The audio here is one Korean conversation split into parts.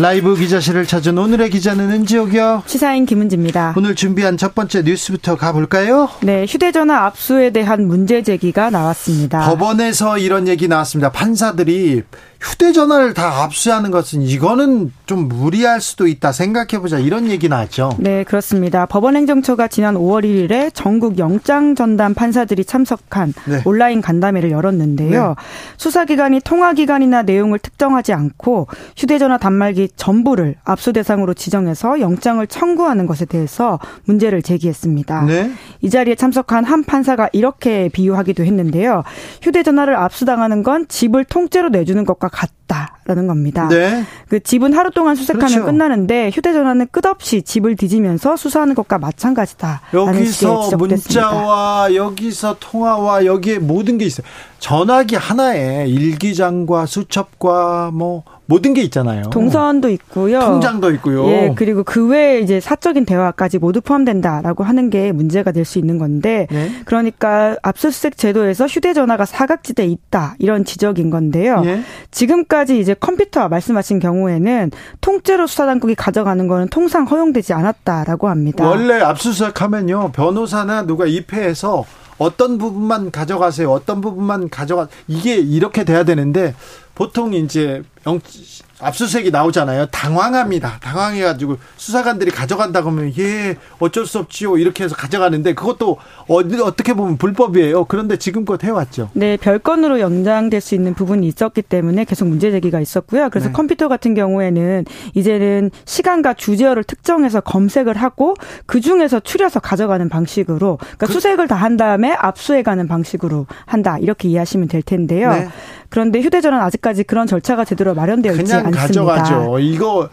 라이브 기자실을 찾은 오늘의 기자는 은지옥이요. 시사인 김은지입니다. 오늘 준비한 첫 번째 뉴스부터 가볼까요? 네, 휴대전화 압수에 대한 문제 제기가 나왔습니다. 법원에서 이런 얘기 나왔습니다. 판사들이 휴대전화를 다 압수하는 것은 이거는 좀 무리할 수도 있다 생각해보자 이런 얘기 나왔죠. 네 그렇습니다. 법원행정처가 지난 5월 1일에 전국 영장 전담 판사들이 참석한 네. 온라인 간담회를 열었는데요. 네. 수사기관이 통화기관이나 내용을 특정하지 않고 휴대전화 단말기 전부를 압수 대상으로 지정해서 영장을 청구하는 것에 대해서 문제를 제기했습니다. 네. 이 자리에 참석한 한 판사가 이렇게 비유하기도 했는데요. 휴대전화를 압수당하는 건 집을 통째로 내주는 것과 것 과 같다라는 겁니다. 네. 그 집은 하루 동안 수색하면 그렇죠. 끝나는데 휴대전화는 끝없이 집을 뒤지면서 수사하는 것과 마찬가지다. 여기서 문자와 여기서 통화와 여기에 모든 게 있어요. 전화기 하나에 일기장과 수첩과 뭐 모든 게 있잖아요. 동선도 있고요. 통장도 있고요. 예, 그리고 그 외에 이제 사적인 대화까지 모두 포함된다라고 하는 게 문제가 될 수 있는 건데, 네? 그러니까 압수수색 제도에서 휴대전화가 사각지대에 있다 이런 지적인 건데요. 예? 지금까지 이제 컴퓨터 말씀하신 경우에는 통째로 수사당국이 가져가는 거는 통상 허용되지 않았다라고 합니다. 원래 압수수색하면요 변호사나 누가 입회해서 어떤 부분만 가져가세요. 어떤 부분만 가져가 이게 이렇게 돼야 되는데 보통 이제 영, 압수수색이 나오잖아요. 당황합니다. 당황해가지고 수사관들이 가져간다고 하면 예 어쩔 수 없지요 이렇게 해서 가져가는데 그것도 어떻게 보면 불법이에요. 그런데 지금껏 해왔죠. 네, 별건으로 연장될 수 있는 부분이 있었기 때문에 계속 문제 제기가 있었고요. 그래서 네. 컴퓨터 같은 경우에는 이제는 시간과 주제어를 특정해서 검색을 하고 그 중에서 추려서 가져가는 방식으로 그러니까 그, 수색을 다 한 다음에 압수해가는 방식으로 한다 이렇게 이해하시면 될 텐데요. 네. 그런데 휴대전화는 아직까지 그런 절차가 제대로 마련되어 있지 않습니다. 가져가죠. 이거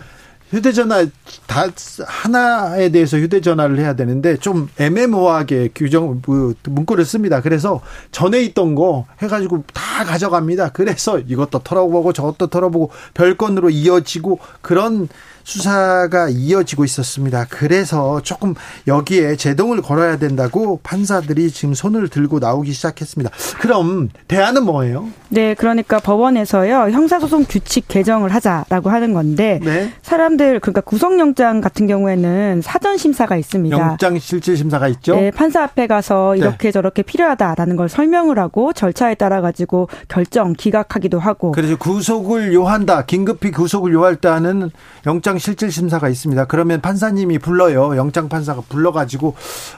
휴대전화 다 하나에 대해서 휴대전화를 해야 되는데 좀 애매모호하게 규정 그 문구를 씁니다. 그래서 전에 있던 거 해가지고 다 가져갑니다. 그래서 이것도 털어보고 저것도 털어보고 별건으로 이어지고 그런 수사가 이어지고 있었습니다. 그래서 조금 여기에 제동을 걸어야 된다고 판사들이 지금 손을 들고 나오기 시작했습니다. 그럼 대안은 뭐예요? 네, 그러니까 법원에서요 형사소송 규칙 개정을 하자라고 하는 건데 네. 사람들 그러니까 구속영장 같은 경우에는 사전 심사가 있습니다. 영장 실질 심사가 있죠. 네, 판사 앞에 가서 네. 이렇게 네. 저렇게 필요하다라는 걸 설명을 하고 절차에 따라 가지고 결정 기각하기도 하고. 그래서 구속을 요한다, 긴급히 구속을 요할 때는 영장 영장 실질 심사가 있습니다. 그러면 판사님이 불러요. 영장 판사가 불러가지고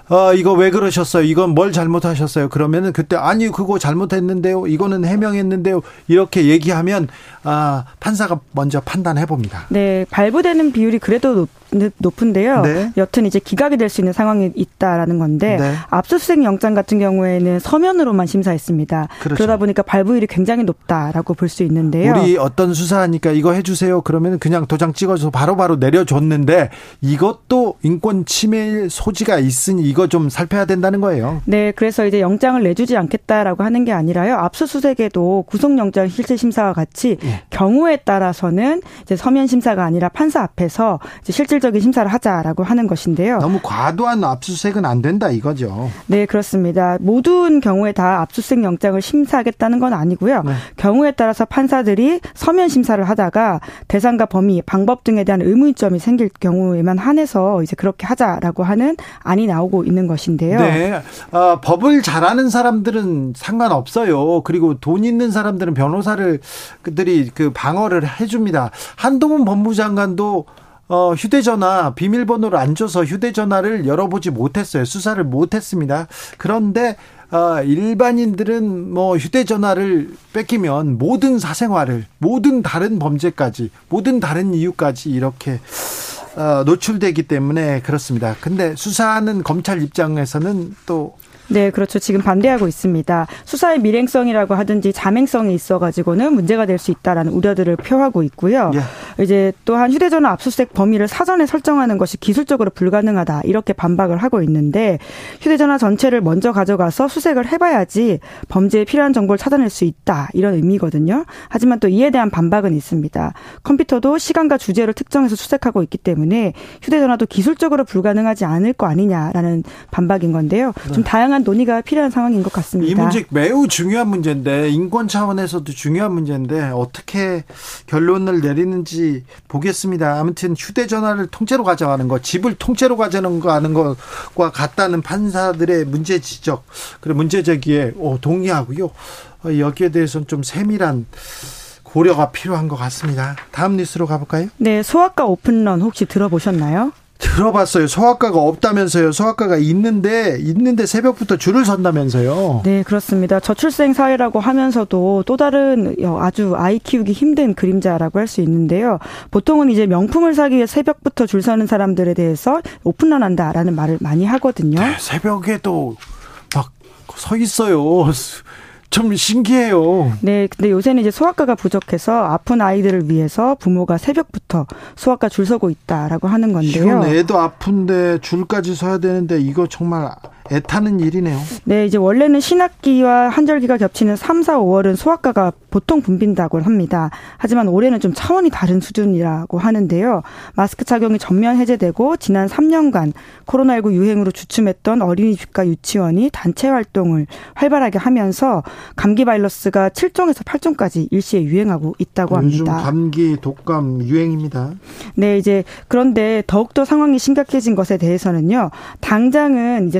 어 이거 왜 그러셨어요? 이건 뭘 잘못하셨어요? 그러면은 그때 아니 그거 잘못했는데요. 이거는 해명했는데요. 이렇게 얘기하면 아 판사가 먼저 판단해 봅니다. 네, 발부되는 비율이 그래도 높, 높은데요. 네. 여튼 이제 기각이 될 수 있는 상황이 있다라는 건데 네. 압수수색 영장 같은 경우에는 서면으로만 심사했습니다. 그렇죠. 그러다 보니까 발부율이 굉장히 높다라고 볼 수 있는데요. 우리 어떤 수사하니까 이거 해주세요. 그러면 그냥 도장 찍어서 바로 바로바로 내려줬는데 이것도 인권 침해 소지가 있으니 이거 좀 살펴야 된다는 거예요. 네, 그래서 이제 영장을 내주지 않겠다라고 하는 게 아니라요. 압수수색에도 구속영장 실질 심사와 같이 네. 경우에 따라서는 이제 서면 심사가 아니라 판사 앞에서 실질적인 심사를 하자라고 하는 것인데요. 너무 과도한 압수수색은 안 된다 이거죠. 네, 그렇습니다. 모든 경우에 다 압수수색 영장을 심사하겠다는 건 아니고요. 네. 경우에 따라서 판사들이 서면 심사를 하다가 대상과 범위, 방법 등에 대한 대한 의문점이 생길 경우에만 한해서 이제 그렇게 하자라고 하는 안이 나오고 있는 것인데요. 네. 어, 법을 잘하는 사람들은 상관없어요. 그리고 돈 있는 사람들은 변호사를 그들이 그 방어를 해줍니다. 한동훈 법무장관도 어, 휴대전화 비밀번호를 안 줘서 휴대전화를 열어보지 못했어요. 수사를 못했습니다. 그런데 어, 일반인들은 뭐 휴대전화를 뺏기면 모든 사생활을 모든 다른 범죄까지 모든 다른 이유까지 이렇게 어, 노출되기 때문에 그렇습니다. 근데 수사하는 검찰 입장에서는 또 네, 그렇죠. 지금 반대하고 있습니다. 수사의 밀행성이라고 하든지 자맹성이 있어가지고는 문제가 될 수 있다라는 우려들을 표하고 있고요. 예. 이제 또한 휴대전화 압수수색 범위를 사전에 설정하는 것이 기술적으로 불가능하다 이렇게 반박을 하고 있는데 휴대전화 전체를 먼저 가져가서 수색을 해봐야지 범죄에 필요한 정보를 찾아낼 수 있다 이런 의미거든요. 하지만 또 이에 대한 반박은 있습니다. 컴퓨터도 시간과 주제를 특정해서 수색하고 있기 때문에 휴대전화도 기술적으로 불가능하지 않을 거 아니냐라는 반박인 건데요. 좀 네. 다양한 논의가 필요한 상황인 것 같습니다. 이 문제 매우 중요한 문제인데 인권 차원에서도 중요한 문제인데 어떻게 결론을 내리는지 보겠습니다. 아무튼 휴대전화를 통째로 가져가는 것, 집을 통째로 가져가는 것과 같다는 판사들의 문제 지적 그리고 문제 제기에 동의하고요. 여기에 대해서는 좀 세밀한 고려가 필요한 것 같습니다. 다음 뉴스로 가볼까요? 네, 소아과 오픈런 혹시 들어보셨나요? 들어봤어요. 소아과가 없다면서요. 소아과가 있는데 있는데 새벽부터 줄을 선다면서요. 네, 그렇습니다. 저출생 사회라고 하면서도 또 다른 아주 아이 키우기 힘든 그림자라고 할 수 있는데요. 보통은 이제 명품을 사기 위해 새벽부터 줄 서는 사람들에 대해서 오픈런한다라는 말을 많이 하거든요. 네, 새벽에도 막 서 있어요. 좀 신기해요. 네, 근데 요새는 이제 소아과가 부족해서 아픈 아이들을 위해서 부모가 새벽부터 소아과 줄 서고 있다라고 하는 건데요. 애도 아픈데 줄까지 서야 되는데 이거 정말 애타는 일이네요. 네, 이제 원래는 신학기와 한절기가 겹치는 3, 4, 5월은 소아과가 보통 붐빈다고 합니다. 하지만 올해는 좀 차원이 다른 수준이라고 하는데요. 마스크 착용이 전면 해제되고 지난 3년간 코로나19 유행으로 주춤했던 어린이집과 유치원이 단체 활동을 활발하게 하면서 감기 바이러스가 7종에서 8종까지 일시에 유행하고 있다고 합니다. 요즘 감기, 독감 유행입니다. 네, 이제 그런데 더욱더 상황이 심각해진 것에 대해서는요. 당장은 이제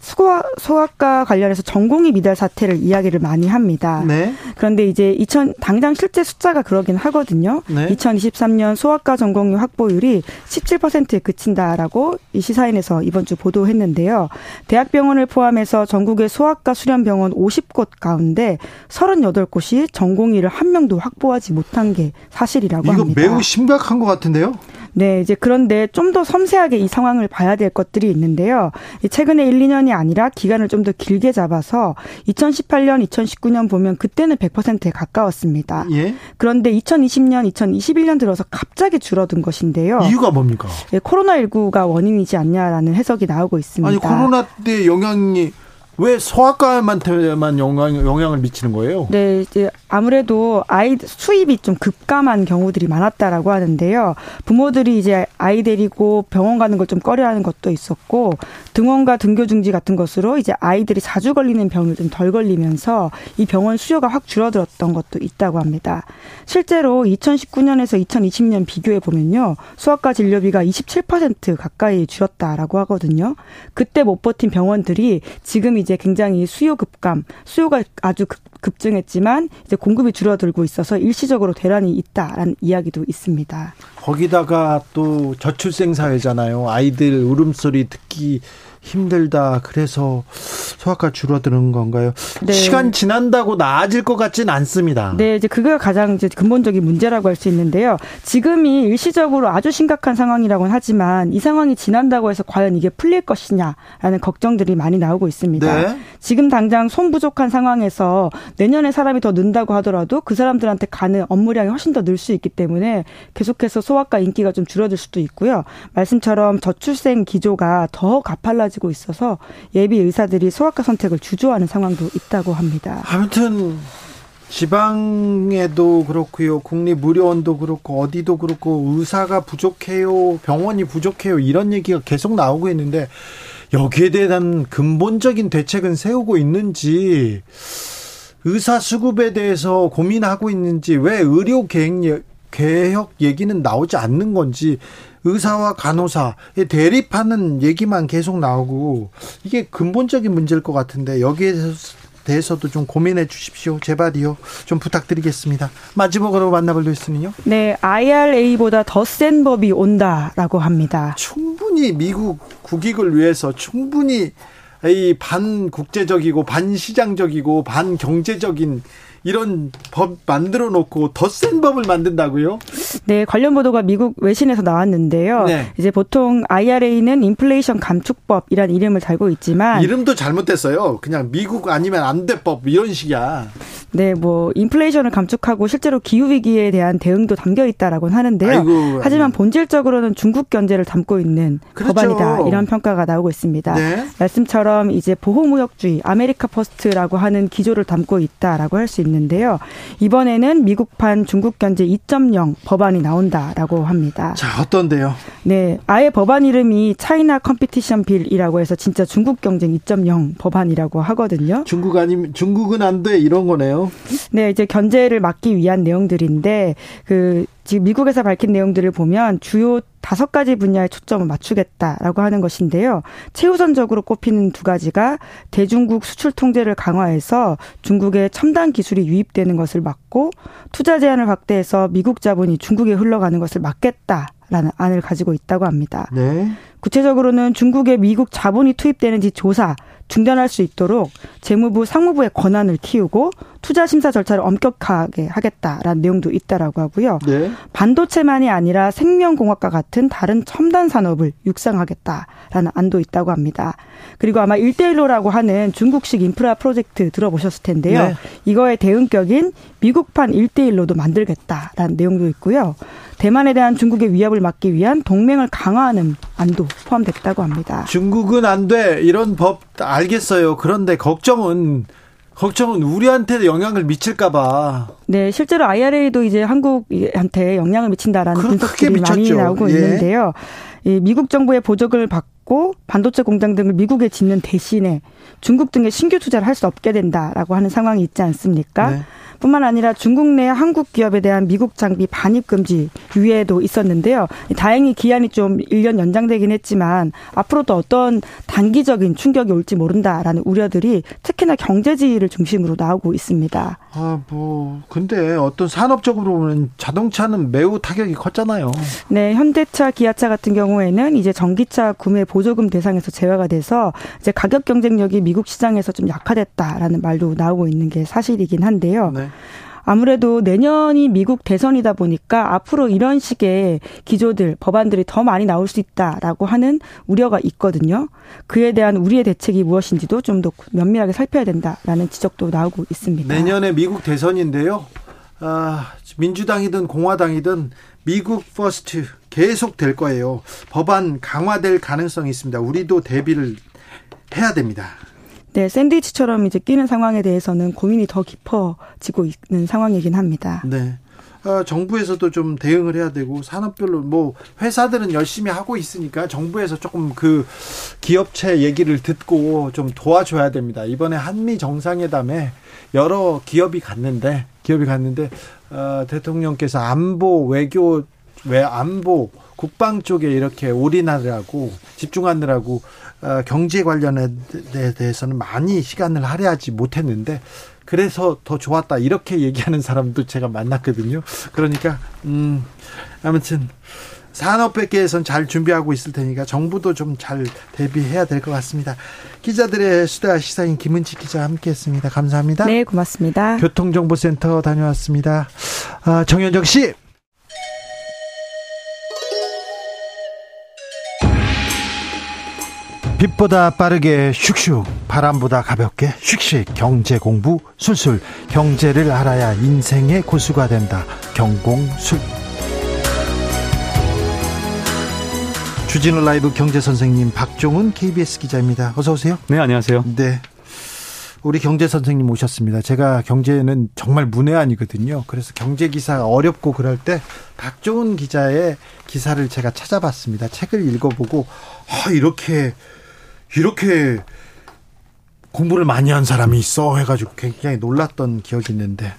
수 소아, 소아과 관련해서 전공의 미달 사태를 이야기를 많이 합니다. 네. 그런데 이제 2000 당장 실제 숫자가 그러긴 하거든요. 네. 2023년 소아과 전공의 확보율이 17%에 그친다라고 이 시사인에서 이번 주 보도했는데요. 대학병원을 포함해서 전국의 소아과 수련 병원 50곳 가운데 38곳이 전공의를 한 명도 확보하지 못한 게 사실이라고 이거 합니다. 이거 매우 심각한 것 같은데요? 네, 이제 그런데 좀 더 섬세하게 이 상황을 봐야 될 것들이 있는데요. 최근에 1, 2년이 아니라 기간을 좀 더 길게 잡아서 2018년, 2019년 보면 그때는 100%에 가까웠습니다. 예? 그런데 2020년, 2021년 들어서 갑자기 줄어든 것인데요. 이유가 뭡니까? 네, 코로나19가 원인이지 않냐라는 해석이 나오고 있습니다. 아니, 코로나 때 영향이 왜 소아과한테만 영향, 영향을 미치는 거예요? 네, 이제 아무래도 아이 수입이 좀 급감한 경우들이 많았다라고 하는데요. 부모들이 이제 아이 데리고 병원 가는 걸 좀 꺼려하는 것도 있었고 등원과 등교 중지 같은 것으로 이제 아이들이 자주 걸리는 병을 좀 덜 걸리면서 이 병원 수요가 확 줄어들었던 것도 있다고 합니다. 실제로 2019년에서 2020년 비교해 보면요. 수학과 진료비가 27% 가까이 줄었다라고 하거든요. 그때 못 버틴 병원들이 지금 이제 굉장히 수요 급감, 수요가 아주 급, 급증했지만 이제 공급이 줄어들고 있어서 일시적으로 대란이 있다라는 이야기도 있습니다. 거기다가 또 저출생 사회잖아요. 아이들 울음소리 듣기 힘들다. 그래서 소아과 줄어드는 건가요? 네. 시간 지난다고 나아질 것 같지는 않습니다. 네, 이제 그게 가장 이제 근본적인 문제라고 할 수 있는데요. 지금이 일시적으로 아주 심각한 상황이라고는 하지만 이 상황이 지난다고 해서 과연 이게 풀릴 것이냐라는 걱정들이 많이 나오고 있습니다. 네. 지금 당장 손 부족한 상황에서 내년에 사람이 더 는다고 하더라도 그 사람들한테 가는 업무량이 훨씬 더 늘 수 있기 때문에 계속해서 소아과 인기가 좀 줄어들 수도 있고요. 말씀처럼 저출생 기조가 더 가팔라 많아지고 있어서 예비 의사들이 소아과 선택을 주저하는 상황도 있다고 합니다. 아무튼 지방에도 그렇고요. 국립의료원도 그렇고 어디도 그렇고 의사가 부족해요. 병원이 부족해요. 이런 얘기가 계속 나오고 있는데 여기에 대한 근본적인 대책은 세우고 있는지 의사 수급에 대해서 고민하고 있는지 왜 의료 계획 개혁 얘기는 나오지 않는 건지 의사와 간호사 대립하는 얘기만 계속 나오고 이게 근본적인 문제일 것 같은데 여기에 대해서도 좀 고민해 주십시오. 제발이요. 좀 부탁드리겠습니다. 마지막으로 만나볼 뉴스는요? 네, IRA보다 더 센 법이 온다라고 합니다. 충분히 미국 국익을 위해서 충분히 이 반국제적이고 반시장적이고 반경제적인 이런 법 만들어 놓고 더 센 법을 만든다고요? 네, 관련 보도가 미국 외신에서 나왔는데요. 네. 이제 보통 IRA는 인플레이션 감축법이란 이름을 달고 있지만 이름도 잘못됐어요. 그냥 미국 아니면 안 돼 법 이런 식이야. 네, 뭐 인플레이션을 감축하고 실제로 기후 위기에 대한 대응도 담겨 있다라고는 하는데요. 아이고, 하지만 본질적으로는 중국 견제를 담고 있는 그렇죠. 법안이다 이런 평가가 나오고 있습니다. 네. 말씀처럼 이제 보호무역주의 America First라고 하는 기조를 담고 있다라고 할 수 있는 데요. 이번에는 미국판 중국 견제 2.0 법안이 나온다라고 합니다. 자, 어떤데요? 네, 아예 법안 이름이 차이나 컴피티션 빌이라고 해서 진짜 중국 경쟁 2.0 법안이라고 하거든요. 중국 아니면 중국은 안 돼 이런 거네요. 네, 이제 견제를 막기 위한 내용들인데 그 지금 미국에서 밝힌 내용들을 보면 주요 다섯 가지 분야에 초점을 맞추겠다라고 하는 것인데요. 최우선적으로 꼽히는 두 가지가 대중국 수출 통제를 강화해서 중국의 첨단 기술이 유입되는 것을 막고 투자 제한을 확대해서 미국 자본이 중국에 흘러가는 것을 막겠다 라는 안을 가지고 있다고 합니다. 네. 구체적으로는 중국에 미국 자본이 투입되는지 조사, 중단할 수 있도록 재무부 상무부의 권한을 키우고 투자 심사 절차를 엄격하게 하겠다라는 내용도 있다라고 하고요. 네. 반도체만이 아니라 생명공학과 같은 다른 첨단 산업을 육성하겠다라는 안도 있다고 합니다. 그리고 아마 일대일로라고 하는 중국식 인프라 프로젝트 들어보셨을 텐데요. 네. 이거에 대응격인 미국판 일대일로도 만들겠다라는 내용도 있고요. 대만에 대한 중국의 위협을 막기 위한 동맹을 강화하는 안도 포함됐다고 합니다. 중국은 안 돼. 이런 법 알겠어요. 그런데 걱정은 걱정은 우리한테 영향을 미칠까봐. 네, 실제로 IRA도 이제 한국한테 영향을 미친다라는 분석들이 많이 나오고 예. 있는데요. 이 미국 정부의 보조금을 받고 반도체 공장 등을 미국에 짓는 대신에 중국 등의 신규 투자를 할 수 없게 된다라고 하는 상황이 있지 않습니까? 네. 뿐만 아니라 중국 내 한국 기업에 대한 미국 장비 반입 금지 유예도 있었는데요. 다행히 기한이 좀 1년 연장되긴 했지만 앞으로도 어떤 단기적인 충격이 올지 모른다라는 우려들이 특히나 경제지를 중심으로 나오고 있습니다. 아, 뭐 근데 어떤 산업적으로 보면 자동차는 매우 타격이 컸잖아요. 네, 현대차, 기아차 같은 경우에는 이제 전기차 구매 보조 금 대상에서 제외가 돼서 이제 가격 경쟁력이 미국 시장에서 좀 약화됐다라는 말도 나오고 있는 게 사실이긴 한데요. 네. 아무래도 내년이 미국 대선이다 보니까 앞으로 이런 식의 기조들, 법안들이 더 많이 나올 수 있다라고 하는 우려가 있거든요. 그에 대한 우리의 대책이 무엇인지도 좀 더 면밀하게 살펴야 된다라는 지적도 나오고 있습니다. 내년에 미국 대선인데요. 아, 민주당이든 공화당이든 미국 first 계속 될 거예요. 법안 강화될 가능성이 있습니다. 우리도 대비를 해야 됩니다. 네, 샌드위치처럼 이제 끼는 상황에 대해서는 고민이 더 깊어지고 있는 상황이긴 합니다. 네. 어, 정부에서도 좀 대응을 해야 되고 산업별로 뭐 회사들은 열심히 하고 있으니까 정부에서 조금 그 기업체 얘기를 듣고 좀 도와줘야 됩니다. 이번에 한미 정상회담에 여러 기업이 갔는데 기업이 갔는데 어, 대통령께서 안보 외교 외 안보 국방 쪽에 이렇게 올인하느라고 집중하느라고 어, 경제 관련에 대해서는 많이 시간을 할애하지 못했는데 그래서 더 좋았다 이렇게 얘기하는 사람도 제가 만났거든요. 그러니까 음 아무튼 산업회계에선 잘 준비하고 있을 테니까 정부도 좀 잘 대비해야 될 것 같습니다. 기자들의 수다 시사인 김은지 기자 함께했습니다. 감사합니다. 네, 고맙습니다. 교통정보센터 다녀왔습니다. 아, 정현정 씨. 빛보다 빠르게 슉슉 바람보다 가볍게 슉슉 경제 공부 술술 경제를 알아야 인생의 고수가 된다 경공술 주진우 라이브 경제 선생님 박종훈 KBS 기자입니다. 어서 오세요. 네, 안녕하세요. 네. 우리 경제 선생님 오셨습니다. 제가 경제는 정말 문외한이거든요. 그래서 경제 기사 어렵고 그럴 때 박종훈 기자의 기사를 제가 찾아봤습니다. 책을 읽어보고 아, 이렇게 이렇게 공부를 많이 한 사람이 있어 해가지고 굉장히 놀랐던 기억이 있는데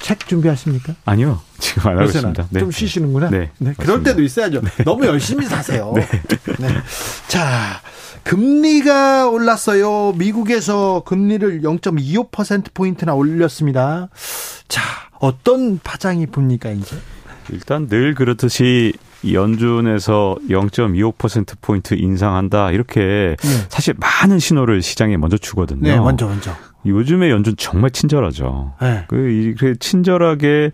책 준비하십니까? 아니요. 지금 안 하고 있습니다. 네. 좀 쉬시는구나. 네. 네. 그럴 때도 있어야죠. 네. 너무 열심히 사세요. 네. 네. 자, 금리가 올랐어요. 미국에서 금리를 0.25%포인트나 올렸습니다. 자, 어떤 파장이 봅니까, 이제? 일단 늘 그렇듯이 연준에서 0.25% 포인트 인상한다 이렇게 네. 사실 많은 신호를 시장에 먼저 주거든요. 네, 먼저 먼저. 요즘에 연준 정말 친절하죠. 네. 그 친절하게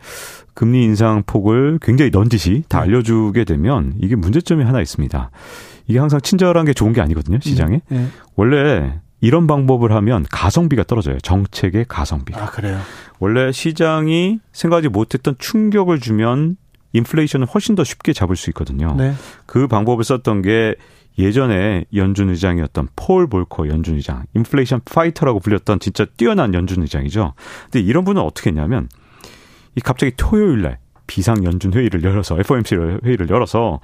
금리 인상 폭을 굉장히 넌지시 다 네. 알려주게 되면 이게 문제점이 하나 있습니다. 이게 항상 친절한 게 좋은 게 아니거든요, 시장에. 네. 원래 이런 방법을 하면 가성비가 떨어져요. 정책의 가성비. 아, 그래요? 원래 시장이 생각하지 못했던 충격을 주면 인플레이션을 훨씬 더 쉽게 잡을 수 있거든요. 네. 그 방법을 썼던 게 예전에 연준 의장이었던 폴 볼커 연준 의장, 인플레이션 파이터라고 불렸던 진짜 뛰어난 연준 의장이죠. 근데 이런 분은 어떻게 했냐면 이 갑자기 토요일 날 비상 연준 회의를 열어서 FOMC 회의를 열어서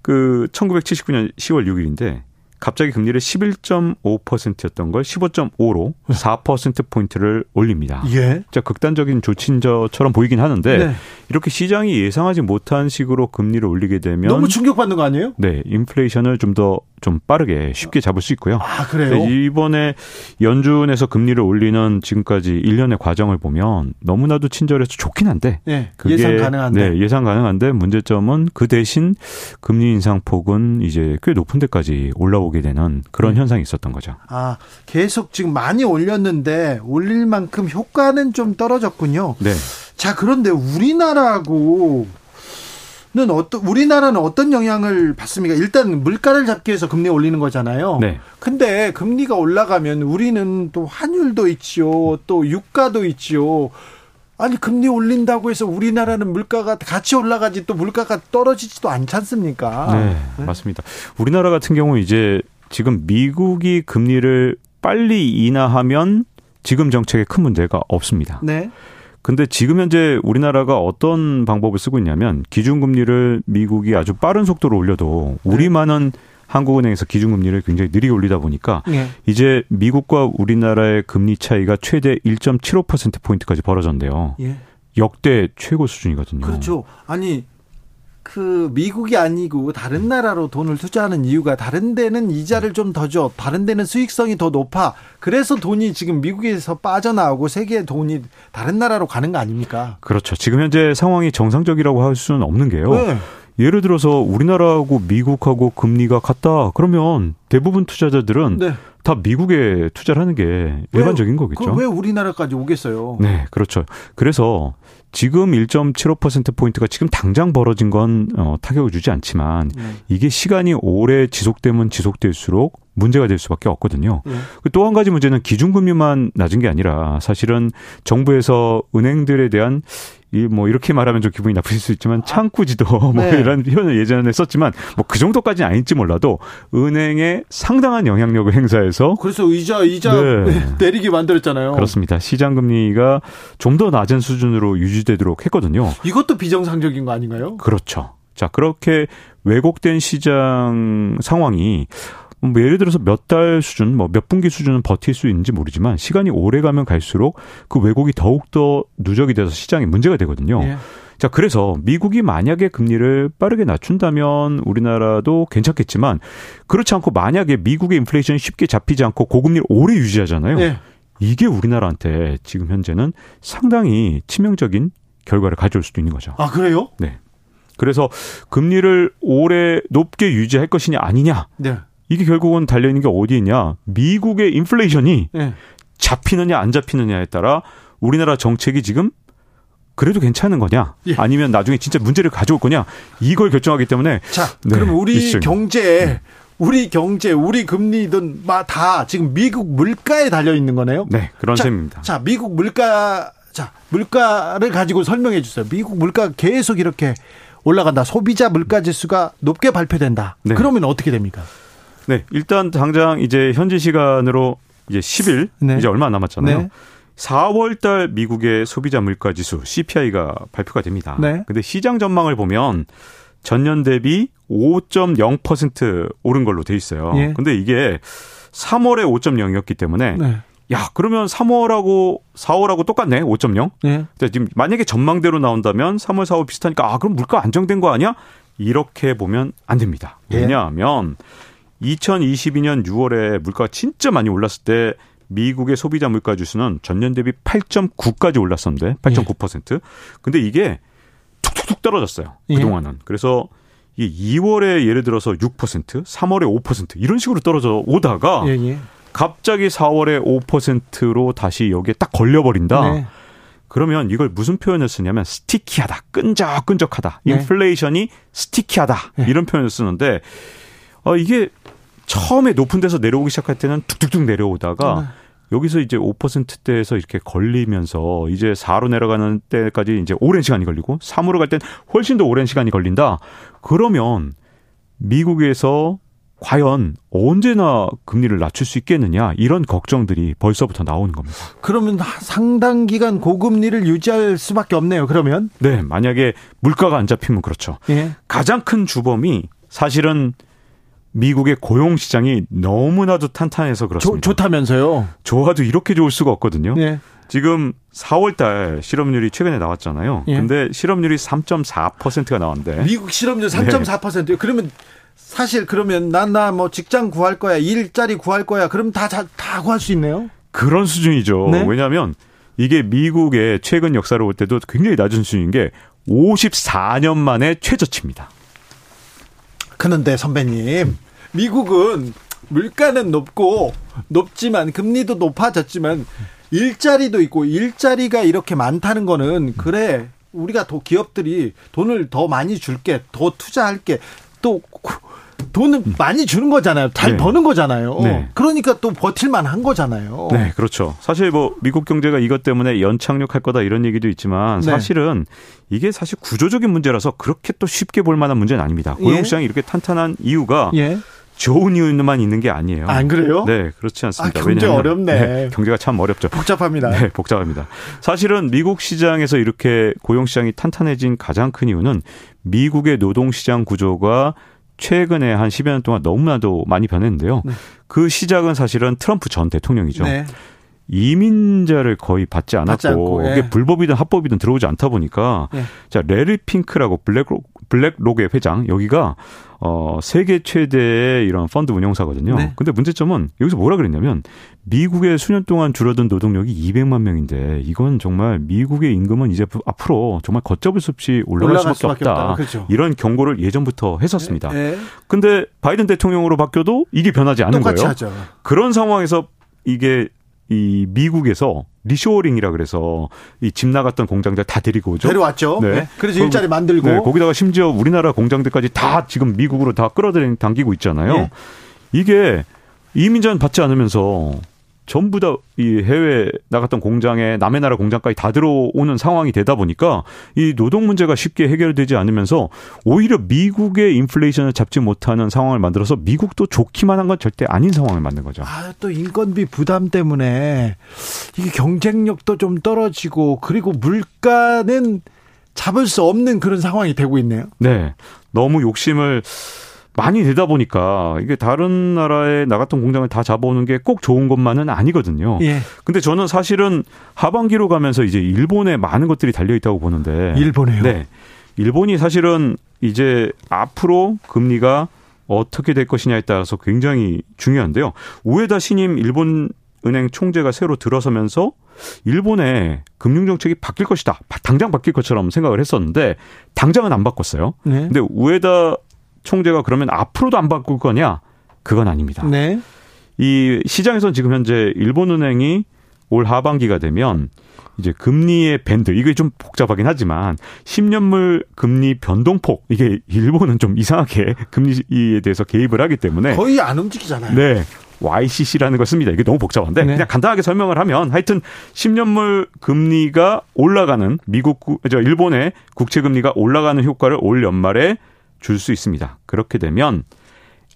그 1979년 10월 6일인데 갑자기 금리를 11.5%였던 걸 15.5로 4% 포인트를 올립니다. 예. 진짜 극단적인 조치인 것처럼 보이긴 하는데 네. 이렇게 시장이 예상하지 못한 식으로 금리를 올리게 되면 너무 충격받는 거 아니에요? 네, 인플레이션을 좀 더좀 좀 빠르게 쉽게 잡을 수 있고요. 아, 그래요? 이번에 연준에서 금리를 올리는 지금까지 1년의 과정을 보면 너무나도 친절해서 좋긴 한데 네, 그게 예상 가능한데 네, 예상 가능한데 문제점은 그 대신 금리 인상 폭은 이제 꽤 높은 데까지 올라오게 오게 되는 그런 네. 현상이 있었던 거죠. 아, 계속 지금 많이 올렸는데 올릴 만큼 효과는 좀 떨어졌군요. 네. 자, 그런데 우리나라하고 는 어떤 우리나라는 어떤 영향을 받습니까? 일단 물가를 잡기 위해서 금리 올리는 거잖아요. 네. 근데 금리가 올라가면 우리는 또 환율도 있지요. 또 유가도 있지요. 아니 금리 올린다고 해서 우리나라는 물가가 같이 올라가지 또 물가가 떨어지지도 않지 않습니까? 네, 네. 맞습니다. 우리나라 같은 경우 이제 지금 미국이 금리를 빨리 인하하면 지금 정책에 큰 문제가 없습니다. 네. 근데 지금 현재 우리나라가 어떤 방법을 쓰고 있냐면 기준금리를 미국이 아주 빠른 속도로 올려도 우리만은 네. 한국은행에서 기준금리를 굉장히 느리게 올리다 보니까 예. 이제 미국과 우리나라의 금리 차이가 최대 1.75% 포인트까지 벌어졌는데요. 예. 역대 최고 수준이거든요. 그렇죠. 아니 그 미국이 아니고 다른 나라로 돈을 투자하는 이유가 다른 데는 이자를 좀 더 줘. 다른 데는 수익성이 더 높아. 그래서 돈이 지금 미국에서 빠져나오고 세계의 돈이 다른 나라로 가는 거 아닙니까? 그렇죠. 지금 현재 상황이 정상적이라고 할 수는 없는 게요. 네. 예를 들어서 우리나라하고 미국하고 금리가 같다. 그러면 대부분 투자자들은 네. 다 미국에 투자를 하는 게 일반적인 거겠죠. 왜 우리나라까지 오겠어요? 네, 그렇죠. 그래서 지금 1.75%포인트가 지금 당장 벌어진 건 어, 타격을 주지 않지만 네. 이게 시간이 오래 지속되면 지속될수록 문제가 될 수밖에 없거든요. 네. 그 또한 가지 문제는 기준금리만 낮은 게 아니라 사실은 정부에서 은행들에 대한 이뭐 이렇게 말하면 좀 기분이 나쁘실 수 있지만 아. 창구지도 뭐 네. 이런 표현을 예전에 썼지만 뭐 그 정도까지는 아닐지 몰라도 은행 에 상당한 영향력을 행사해서 그래서 이자 이자 네. 내리게 만들었잖아요. 그렇습니다. 시장 금리가 좀 더 낮은 수준으로 유지되도록 했거든요. 이것도 비정상적인 거 아닌가요? 그렇죠. 자, 그렇게 왜곡된 시장 상황이 뭐 예를 들어서 몇 달 수준, 뭐 몇 분기 수준은 버틸 수 있는지 모르지만 시간이 오래 가면 갈수록 그 왜곡이 더욱 더 누적이 돼서 시장에 문제가 되거든요. 예. 자, 그래서 미국이 만약에 금리를 빠르게 낮춘다면 우리나라도 괜찮겠지만 그렇지 않고 만약에 미국의 인플레이션이 쉽게 잡히지 않고 고금리를 오래 유지하잖아요. 예. 이게 우리나라한테 지금 현재는 상당히 치명적인 결과를 가져올 수도 있는 거죠. 아, 그래요? 네. 그래서 금리를 오래 높게 유지할 것이냐 아니냐. 네. 이게 결국은 달려 있는 게 어디 있냐. 미국의 인플레이션이 네. 잡히느냐 안 잡히느냐에 따라 우리나라 정책이 지금 그래도 괜찮은 거냐 예. 아니면 나중에 진짜 문제를 가져올 거냐 이걸 결정하기 때문에 자 네, 그럼 우리 있죠. 경제 네. 우리 경제 우리 금리든 다 지금 미국 물가에 달려 있는 거네요. 네 그런 자, 셈입니다. 자 미국 물가 자 물가를 가지고 설명해 주세요. 미국 물가 계속 이렇게 올라간다. 소비자 물가 지수가 높게 발표된다. 네. 그러면 어떻게 됩니까? 네, 일단 당장 이제 현지 시간으로 이제 10일 네. 이제 얼마 남았잖아요. 네. 4월 달 미국의 소비자 물가 지수 CPI가 발표가 됩니다. 네. 근데 시장 전망을 보면 전년 대비 5.0% 오른 걸로 돼 있어요. 예. 근데 이게 3월에 5.0이었기 때문에 네. 야, 그러면 3월하고 4월하고 똑같네. 5.0. 예. 지금 만약에 전망대로 나온다면 3월, 4월 비슷하니까 아, 그럼 물가 안정된 거 아니야? 이렇게 보면 안 됩니다. 예. 왜냐하면 예. 2022년 6월에 물가가 진짜 많이 올랐을 때 미국의 소비자 물가 지수는 전년 대비 8.9까지 올랐었는데 8.9%. 예. 근데 이게 툭툭툭 떨어졌어요. 그동안은. 예. 그래서 이 2월에 예를 들어서 6%, 3월에 5% 이런 식으로 떨어져 오다가 예, 예. 갑자기 4월에 5%로 다시 여기에 딱 걸려버린다. 네. 그러면 이걸 무슨 표현을 쓰냐면 스티키하다, 끈적끈적하다, 네. 인플레이션이 스티키하다 네. 이런 표현을 쓰는데 어 이게 처음에 높은 데서 내려오기 시작할 때는 툭툭툭 내려오다가 네. 여기서 이제 5%대에서 이렇게 걸리면서 이제 4로 내려가는 때까지 이제 오랜 시간이 걸리고 3으로 갈 땐 훨씬 더 오랜 시간이 걸린다. 그러면 미국에서 과연 언제나 금리를 낮출 수 있겠느냐 이런 걱정들이 벌써부터 나오는 겁니다. 그러면 상당 기간 고금리를 유지할 수밖에 없네요. 그러면 네 만약에 물가가 안 잡히면 그렇죠. 예. 가장 큰 주범이 사실은 미국의 고용 시장이 너무나도 탄탄해서 그렇습니다. 좋, 다면서요 좋아도 이렇게 좋을 수가 없거든요. 예. 지금 4월 달 실업률이 최근에 나왔잖아요. 예. 근데 실업률이 3.4%가 나왔는데 미국 실업률 3.4%요. 네. 그러면 사실 그러면 난 나 뭐 직장 구할 거야, 일자리 구할 거야. 그럼 다다 구할 수 있네요. 그런 수준이죠. 네? 왜냐하면 이게 미국의 최근 역사를 볼 때도 굉장히 낮은 수준인 게 54년 만에 최저치입니다. 그런데 선배님, 미국은 물가는 높고 높지만 금리도 높아졌지만 일자리도 있고 일자리가 이렇게 많다는 거는 그래 우리가 더 기업들이 돈을 더 많이 줄게 더 투자할게. 또 돈은 음. 많이 주는 거잖아요. 잘 네. 버는 거잖아요. 네. 그러니까 또 버틸만 한 거잖아요. 네, 그렇죠. 사실 뭐 미국 경제가 이것 때문에 연착륙할 거다 이런 얘기도 있지만 네. 사실은 이게 사실 구조적인 문제라서 그렇게 또 쉽게 볼 만한 문제는 아닙니다. 고용시장이 예. 이렇게 탄탄한 이유가 예. 좋은 이유만 있는 게 아니에요. 안 그래요? 네, 그렇지 않습니다. 아, 경제 어렵네. 네, 경제가 참 어렵죠. 복잡합니다. 네, 복잡합니다. 사실은 미국 시장에서 이렇게 고용 시장이 탄탄해진 가장 큰 이유는 미국의 노동 시장 구조가 최근에 한 10여 년 동안 너무나도 많이 변했는데요. 네. 그 시작은 사실은 트럼프 전 대통령이죠. 네. 이민자를 거의 받지 않았고 받지 않고, 예. 이게 불법이든 합법이든 들어오지 않다 보니까 예. 자 레리 핑크라고 블랙록 블랙록의 회장 여기가 어 세계 최대의 이런 펀드 운용사거든요. 네. 근데 문제점은 여기서 뭐라 그랬냐면 미국의 수년 동안 줄어든 노동력이 200만 명인데 이건 정말 미국의 임금은 이제 앞으로 정말 걷잡을 수 없이 올라갈, 수밖에, 수밖에, 없다. 그렇죠. 이런 경고를 예전부터 했었습니다. 네. 네. 근데 바이든 대통령으로 바뀌어도 이게 변하지 않은 거예요. 하죠. 그런 상황에서 이게 이 미국에서 reshoring이라 그래서 이 집 나갔던 공장들 다 데리고 오죠. 데려왔죠. 네. 네. 그래서 일자리 만들고. 네. 거기다가 심지어 우리나라 공장들까지 다 지금 미국으로 다 끌어당기고 있잖아요. 네. 이게 이민자는 받지 않으면서 전부 다 이 해외 나갔던 공장에 남의 나라 공장까지 다 들어오는 상황이 되다 보니까 이 노동 문제가 쉽게 해결되지 않으면서 오히려 미국의 인플레이션을 잡지 못하는 상황을 만들어서 미국도 좋기만 한 건 절대 아닌 상황을 만든 거죠. 아, 또 인건비 부담 때문에 이게 경쟁력도 좀 떨어지고 그리고 물가는 잡을 수 없는 그런 상황이 되고 있네요. 네. 너무 욕심을 많이 되다 보니까 이게 다른 나라에 나갔던 공장을 다 잡아오는 게 꼭 좋은 것만은 아니거든요. 예. 근데 저는 사실은 하반기로 가면서 이제 일본에 많은 것들이 달려 있다고 보는데 일본에요. 네. 일본이 사실은 이제 앞으로 금리가 어떻게 될 것이냐에 따라서 굉장히 중요한데요. 우에다 신임 일본 은행 총재가 새로 들어서면서 일본의 금융 정책이 바뀔 것이다. 당장 바뀔 것처럼 생각을 했었는데 당장은 안 바꿨어요. 네. 근데 우에다 총재가 그러면 앞으로도 안 바꿀 거냐? 그건 아닙니다. 네. 이 시장에서는 지금 현재 일본은행이 올 하반기가 되면 이제 금리의 밴드 이게 좀 복잡하긴 하지만 10년물 금리 변동폭 이게 일본은 좀 이상하게 금리에 대해서 개입을 하기 때문에 거의 안 움직이잖아요. 네. YCC라는 걸 씁니다. 이게 너무 복잡한데 네. 그냥 간단하게 설명을 하면 하여튼 10년물 금리가 올라가는 미국 저 일본의 국채 금리가 올라가는 효과를 올 연말에 줄 수 있습니다. 그렇게 되면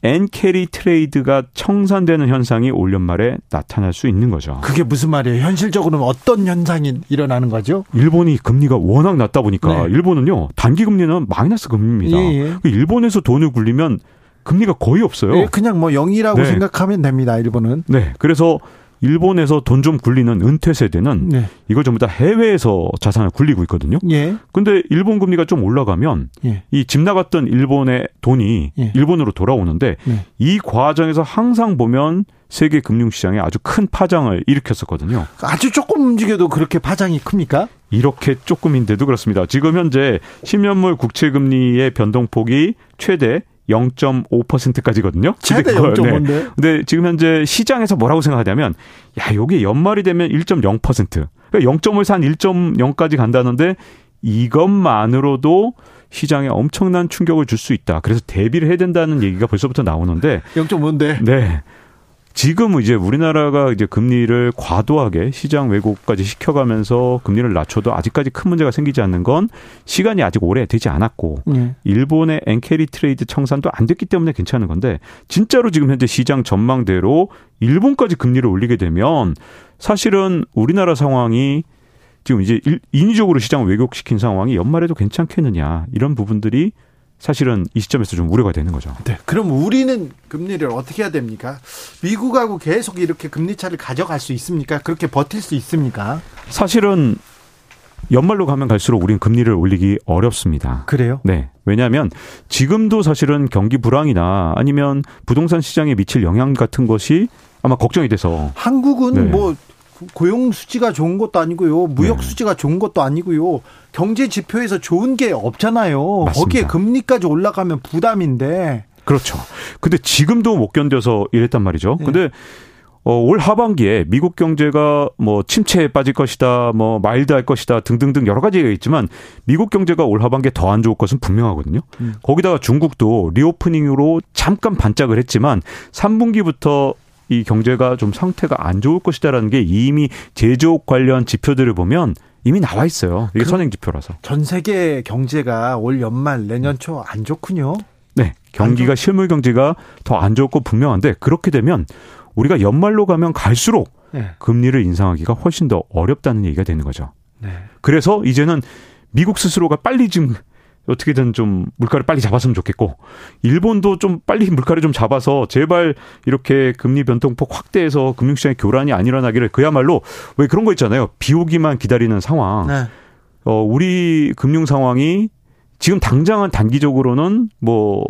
엔 carry trade가 청산되는 현상이 올 연말에 나타날 수 있는 거죠. 그게 무슨 말이에요? 현실적으로는 어떤 현상이 일어나는 거죠? 일본이 금리가 워낙 낮다 보니까 네. 일본은요 단기 금리는 마이너스 금리입니다. 예, 예. 그 일본에서 돈을 굴리면 금리가 거의 없어요. 예, 그냥 뭐 0이라고 네. 생각하면 됩니다. 일본은. 네. 그래서 일본에서 돈 좀 굴리는 은퇴 세대는 네. 이걸 전부 다 해외에서 자산을 굴리고 있거든요. 예. 근데 일본 금리가 좀 올라가면 예. 이 집 나갔던 일본의 돈이 예. 일본으로 돌아오는데 네. 이 과정에서 항상 보면 세계 금융 시장에 아주 큰 파장을 일으켰었거든요. 아주 조금 움직여도 그렇게 파장이 큽니까? 이렇게 조금인데도 그렇습니다. 지금 현재 10년물 국채 금리의 변동폭이 최대 0.5%까지거든요. 최대 0.5인데. 네. 근데 지금 현재 시장에서 뭐라고 생각하냐면 야, 요게 연말이 되면 1.0%. 그러니까 0.5에서 한 1.0까지 간다는데 이것만으로도 시장에 엄청난 충격을 줄 수 있다. 그래서 대비를 해야 된다는 얘기가 벌써부터 나오는데 0.5인데. 네. 지금 이제 우리나라가 이제 금리를 과도하게 시장 왜곡까지 시켜가면서 금리를 낮춰도 아직까지 큰 문제가 생기지 않는 건 시간이 아직 오래 되지 않았고 네. 일본의 엔 carry trade 청산도 안 됐기 때문에 괜찮은 건데 진짜로 지금 현재 시장 전망대로 일본까지 금리를 올리게 되면 사실은 우리나라 상황이 지금 이제 인위적으로 시장을 왜곡시킨 상황이 연말에도 괜찮겠느냐 이런 부분들이 사실은 이 시점에서 좀 우려가 되는 거죠. 네. 그럼 우리는 금리를 어떻게 해야 됩니까? 미국하고 계속 이렇게 금리 차를 가져갈 수 있습니까? 그렇게 버틸 수 있습니까? 사실은 연말로 가면 갈수록 우리는 금리를 올리기 어렵습니다. 그래요? 네. 왜냐하면 지금도 사실은 경기 불황이나 아니면 부동산 시장에 미칠 영향 같은 것이 아마 걱정이 돼서 한국은 네. 뭐 고용 수지가 좋은 것도 아니고요. 무역 네. 수지가 좋은 것도 아니고요. 경제 지표에서 좋은 게 없잖아요. 맞습니다. 거기에 금리까지 올라가면 부담인데. 그렇죠. 근데 지금도 못 견뎌서 이랬단 말이죠. 네. 근데 어, 올 하반기에 미국 경제가 뭐 침체에 빠질 것이다, 뭐 마일드할 것이다 등등등 여러 가지가 있지만 미국 경제가 올 하반기에 더 안 좋을 것은 분명하거든요. 음. 거기다가 중국도 리오프닝으로 잠깐 반짝을 했지만 3분기부터 이 경제가 좀 상태가 안 좋을 것이다라는 게 이미 제조업 관련 지표들을 보면 이미 나와 있어요. 이게 선행 지표라서. 전 세계 경제가 올 연말 내년 초 안 좋군요. 네. 경기가 실물 경제가 더 안 좋고 분명한데 그렇게 되면 우리가 연말로 가면 갈수록 네. 금리를 인상하기가 훨씬 더 어렵다는 얘기가 되는 거죠. 네. 그래서 이제는 미국 스스로가 빨리 지금 어떻게든 좀 물가를 빨리 잡았으면 좋겠고 일본도 좀 빨리 물가를 좀 잡아서 제발 이렇게 금리 변동폭 확대해서 금융시장의 교란이 안 일어나기를 그야말로 왜 그런 거 있잖아요. 비 오기만 기다리는 상황. 네. 어 우리 금융 상황이 지금 당장은 단기적으로는 뭐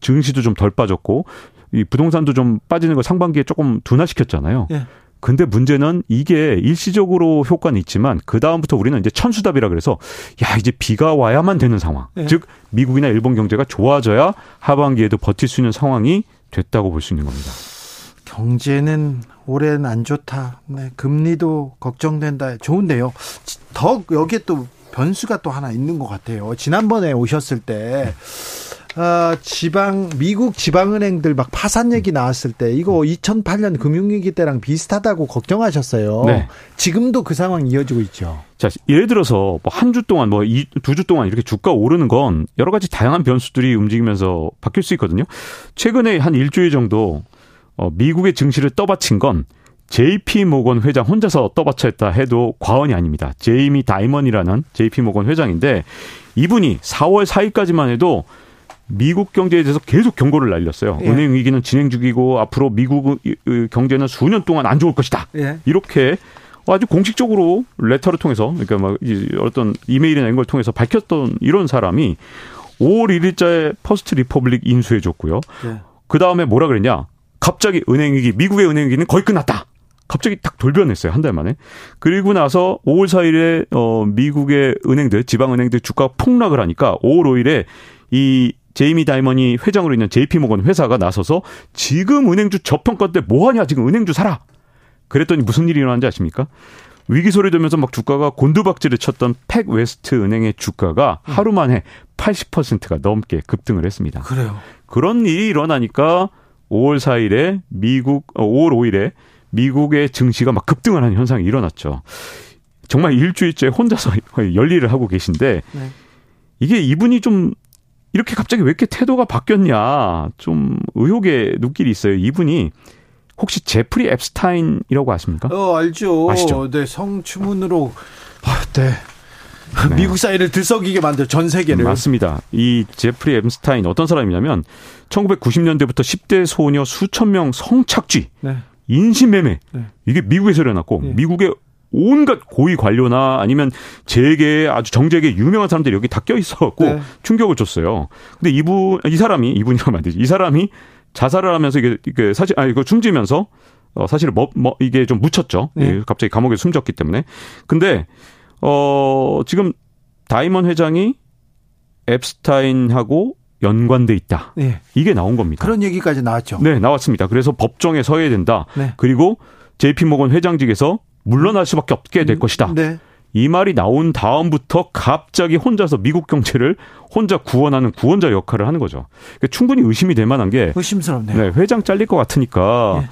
증시도 좀 덜 빠졌고 이 부동산도 좀 빠지는 걸 상반기에 조금 둔화시켰잖아요. 네. 근데 문제는 이게 일시적으로 효과는 있지만 그 다음부터 우리는 이제 천수답이라 그래서 야 이제 비가 와야만 되는 상황. 네. 즉 미국이나 일본 경제가 좋아져야 하반기에도 버틸 수 있는 상황이 됐다고 볼 수 있는 겁니다. 경제는 올해는 안 좋다. 네, 금리도 걱정된다. 좋은데요. 더 여기에 또 변수가 또 하나 있는 것 같아요. 지난번에 오셨을 때 네. 아, 지방 미국 지방은행들 막 파산 얘기 나왔을 때 이거 2008년 금융위기 때랑 비슷하다고 걱정하셨어요. 네. 지금도 그 상황 이어지고 있죠. 자, 예를 들어서 뭐 한 주 동안 뭐 두 주 동안 이렇게 주가 오르는 건 여러 가지 다양한 변수들이 움직이면서 바뀔 수 있거든요. 최근에 한 일주일 정도 어, 미국의 증시를 떠받친 건 JP Morgan 회장 혼자서 떠받쳤다 해도 과언이 아닙니다. 제이미 다이먼이라는 JP Morgan 회장인데 이분이 4월 4일까지만 해도 미국 경제에 대해서 계속 경고를 날렸어요. 예. 은행 위기는 진행 중이고 앞으로 미국 경제는 수년 동안 안 좋을 것이다. 예. 이렇게 아주 공식적으로 letter를 통해서 그러니까 막 어떤 이메일이나 이런 걸 통해서 밝혔던 이런 사람이 5월 1일자에 First Republic 인수해 줬고요. 예. 그 다음에 뭐라 그랬냐? 갑자기 은행 위기, 미국의 은행 위기는 거의 끝났다. 갑자기 딱 돌변했어요. 한 달 만에. 그리고 나서 5월 4일에 어 미국의 은행들, 지방 은행들 주가 폭락을 하니까 5월 5일에 이 제이미 다이먼이 회장으로 있는 JP Morgan 회사가 나서서 지금 은행주 저평가 때 뭐하냐 지금 은행주 사라. 그랬더니 무슨 일이 일어난지 아십니까? 위기 소리 들면서 막 주가가 곤두박질을 쳤던 PacWest 은행의 주가가 음. 하루 만에 80%가 넘게 급등을 했습니다. 그래요. 그런 일이 일어나니까 5월 4일에 미국 5월 어, 5일에 미국의 증시가 막 급등을 하는 현상이 일어났죠. 정말 일주일째 혼자서 열일을 하고 계신데 네. 이게 이분이 좀 이렇게 갑자기 왜 이렇게 태도가 바뀌었냐 좀 의혹의 눈길이 있어요. 이분이 혹시 제프리 앱스타인이라고 아십니까? 어 알죠. 아시죠? 네 성추문으로 아, 네. 네. 미국 사회를 들썩이게 만들 전 세계를 맞습니다. 이 제프리 앱스타인 어떤 사람이냐면 1990년대부터 10대 소녀 수천 명 성착취, 네. 인신매매 네. 이게 미국에서 일어났고 네. 미국의 온갖 고위 관료나 아니면 재계 아주 정재계 유명한 사람들이 여기 다 껴 있어갖고 네. 충격을 줬어요. 근데 이분 이 사람이 이분이라면 안 되지. 이 사람이 자살을 하면서 이게, 이게 사실 아 이거 숨지면서 어 사실 뭐, 뭐 이게 좀 묻혔죠. 네. 예, 갑자기 감옥에 숨졌기 때문에. 근데 어, 지금 다이먼 회장이 앱스타인하고 연관돼 있다. 네. 이게 나온 겁니다. 그런 얘기까지 나왔죠. 네, 나왔습니다. 그래서 법정에 서야 된다. 네. 그리고 JP모건 회장직에서 물러날 수밖에 없게 될 음, 것이다. 네. 이 말이 나온 다음부터 갑자기 혼자서 미국 경제를 혼자 구원하는 구원자 역할을 하는 거죠. 그러니까 충분히 의심이 될 만한 게 의심스럽네요. 네, 회장 잘릴 것 같으니까 네.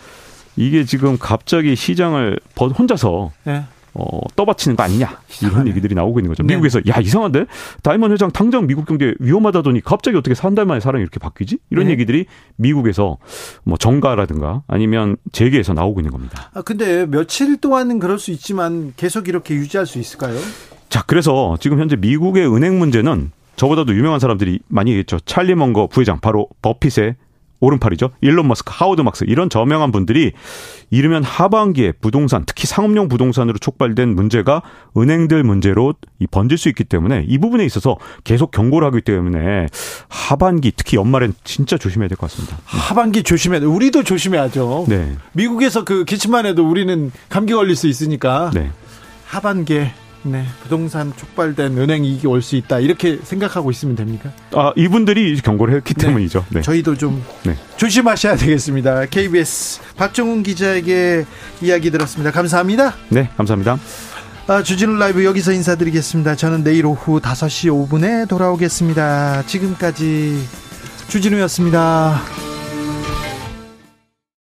이게 지금 갑자기 시장을 혼자서 네. 어, 떠받치는 거 아니냐 이런 얘기들이 나오고 있는 거죠. 네. 미국에서 야 이상한데 다이먼 회장 당장 미국 경제 위험하다더니 갑자기 어떻게 한 달 만에 사람이 이렇게 바뀌지? 이런 네. 얘기들이 미국에서 뭐 정가라든가 아니면 재계에서 나오고 있는 겁니다. 아 근데 며칠 동안은 그럴 수 있지만 계속 이렇게 유지할 수 있을까요? 자 그래서 지금 현재 미국의 은행 문제는 저보다도 유명한 사람들이 많이 얘기했죠. 찰리 먼거 부회장 바로 버핏의 오른팔이죠. 일론 머스크, 하워드 막스 이런 저명한 분들이 이르면 하반기에 부동산, 특히 상업용 부동산으로 촉발된 문제가 은행들 문제로 번질 수 있기 때문에 이 부분에 있어서 계속 경고를 하기 때문에 하반기 특히 연말엔 진짜 조심해야 될 것 같습니다. 하반기 조심해야 돼. 우리도 조심해야죠. 네. 미국에서 그 기침만 해도 우리는 감기 걸릴 수 있으니까 네. 하반기에 네, 부동산 촉발된 은행 이익이 올 수 있다 이렇게 생각하고 있으면 됩니까? 아 이분들이 경고를 했기 네, 때문이죠. 네. 저희도 좀 네. 조심하셔야 되겠습니다. KBS 박정훈 기자에게 이야기 들었습니다. 감사합니다. 네, 감사합니다. 아, 주진우 라이브 여기서 인사드리겠습니다. 저는 내일 오후 5시 5분에 돌아오겠습니다. 지금까지 주진우였습니다.